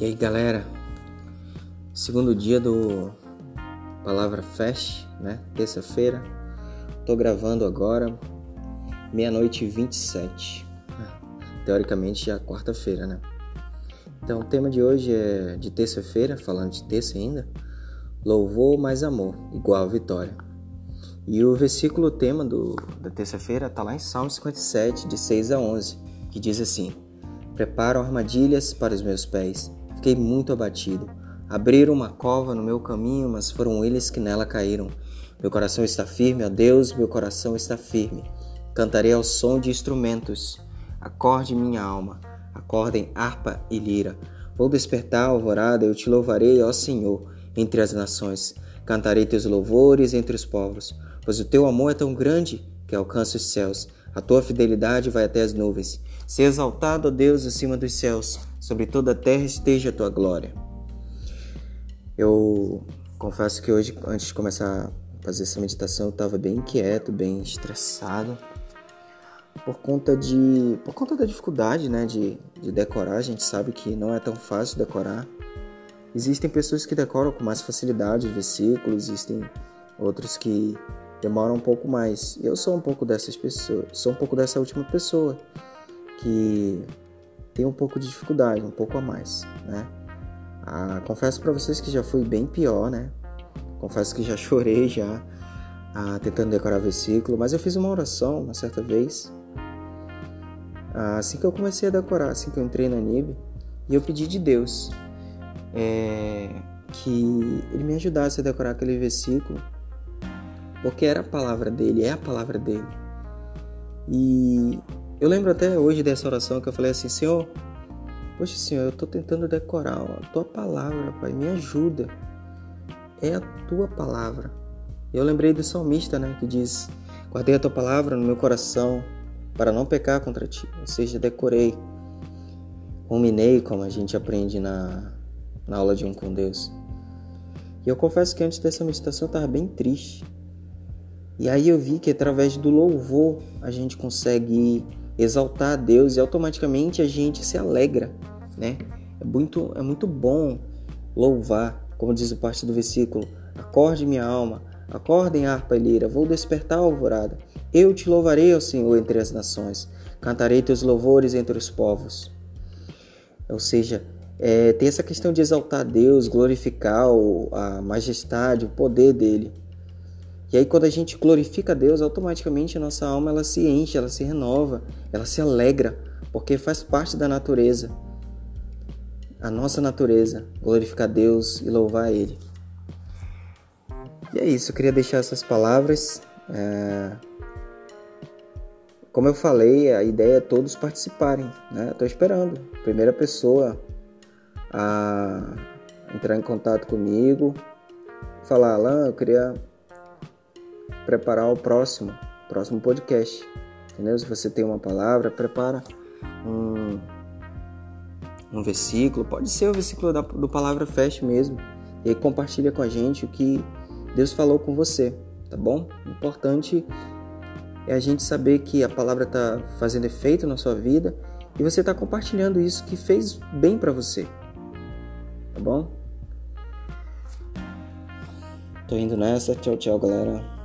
E aí galera, segundo dia do Palavra Fest, né? Terça-feira, tô gravando agora, meia-noite e 27. Teoricamente já quarta-feira, né? Então o tema de hoje é de terça-feira, falando de terça ainda, louvor mais amor, igual vitória. E o versículo tema do, da terça-feira tá lá em Salmo 57, de 6 a 11, que diz assim: Preparam armadilhas para os meus pés Fiquei muito abatido. Abriram uma cova no meu caminho, mas foram eles que nela caíram. Meu coração está firme, ó Deus, meu coração está firme. Cantarei ao som de instrumentos. Acorde minha alma, acordem harpa e lira. Vou despertar alvorada, eu te louvarei, ó Senhor, entre as nações. Cantarei teus louvores entre os povos, pois o teu amor é tão grande que alcança os céus. A tua fidelidade vai até as nuvens. Se exaltado, ó Deus, acima dos céus sobre toda a terra esteja a tua glória. Eu confesso que hoje, antes de começar a fazer essa meditação, eu estava bem inquieto, bem estressado, por conta de, por conta da dificuldade, né, de, de decorar. A gente sabe que não é tão fácil decorar. Existem pessoas que decoram com mais facilidade os versículos, existem outros que demoram um pouco mais. Eu sou um pouco dessas pessoas, sou um pouco dessa última pessoa que tem um pouco de dificuldade, um pouco a mais, né? Ah, confesso para vocês que já fui bem pior, né? Confesso que já chorei já ah, tentando decorar versículo, mas eu fiz uma oração uma certa vez. Ah, assim que eu comecei a decorar, assim que eu entrei na NIB, e eu pedi de Deus é, que Ele me ajudasse a decorar aquele versículo, porque era a palavra dele, é a palavra dele. E eu lembro até hoje dessa oração que eu falei assim: Senhor, poxa, Senhor, eu estou tentando decorar a tua palavra, Pai, me ajuda. É a tua palavra. Eu lembrei do salmista, né, que diz: Guardei a tua palavra no meu coração para não pecar contra ti. Ou seja, decorei, ruminei, como a gente aprende na, na aula de um com Deus. E eu confesso que antes dessa meditação eu estava bem triste. E aí eu vi que através do louvor a gente consegue exaltar a Deus e automaticamente a gente se alegra, né? É muito, é muito bom louvar, como diz o parte do versículo: Acorde minha alma, acordem harpa e lira, vou despertar a alvorada. Eu te louvarei, ó Senhor, entre as nações, cantarei teus louvores entre os povos. Ou seja, é, tem essa questão de exaltar Deus, glorificar a majestade, o poder dele. E aí quando a gente glorifica Deus, automaticamente a nossa alma ela se enche, ela se renova, ela se alegra, porque faz parte da natureza. A nossa natureza, glorificar Deus e louvar Ele. E é isso, eu queria deixar essas palavras. É... Como eu falei, a ideia é todos participarem. Né? Estou esperando. Primeira pessoa a entrar em contato comigo, falar, Alan, eu queria preparar o próximo, próximo podcast. Entendeu? Se você tem uma palavra, prepara um, um versículo, pode ser o versículo da, do Palavra Fest mesmo. E aí compartilha com a gente o que Deus falou com você, tá bom? Importante é a gente saber que a palavra está fazendo efeito na sua vida e você está compartilhando isso que fez bem para você, tá bom? Tô indo nessa, tchau, tchau, galera.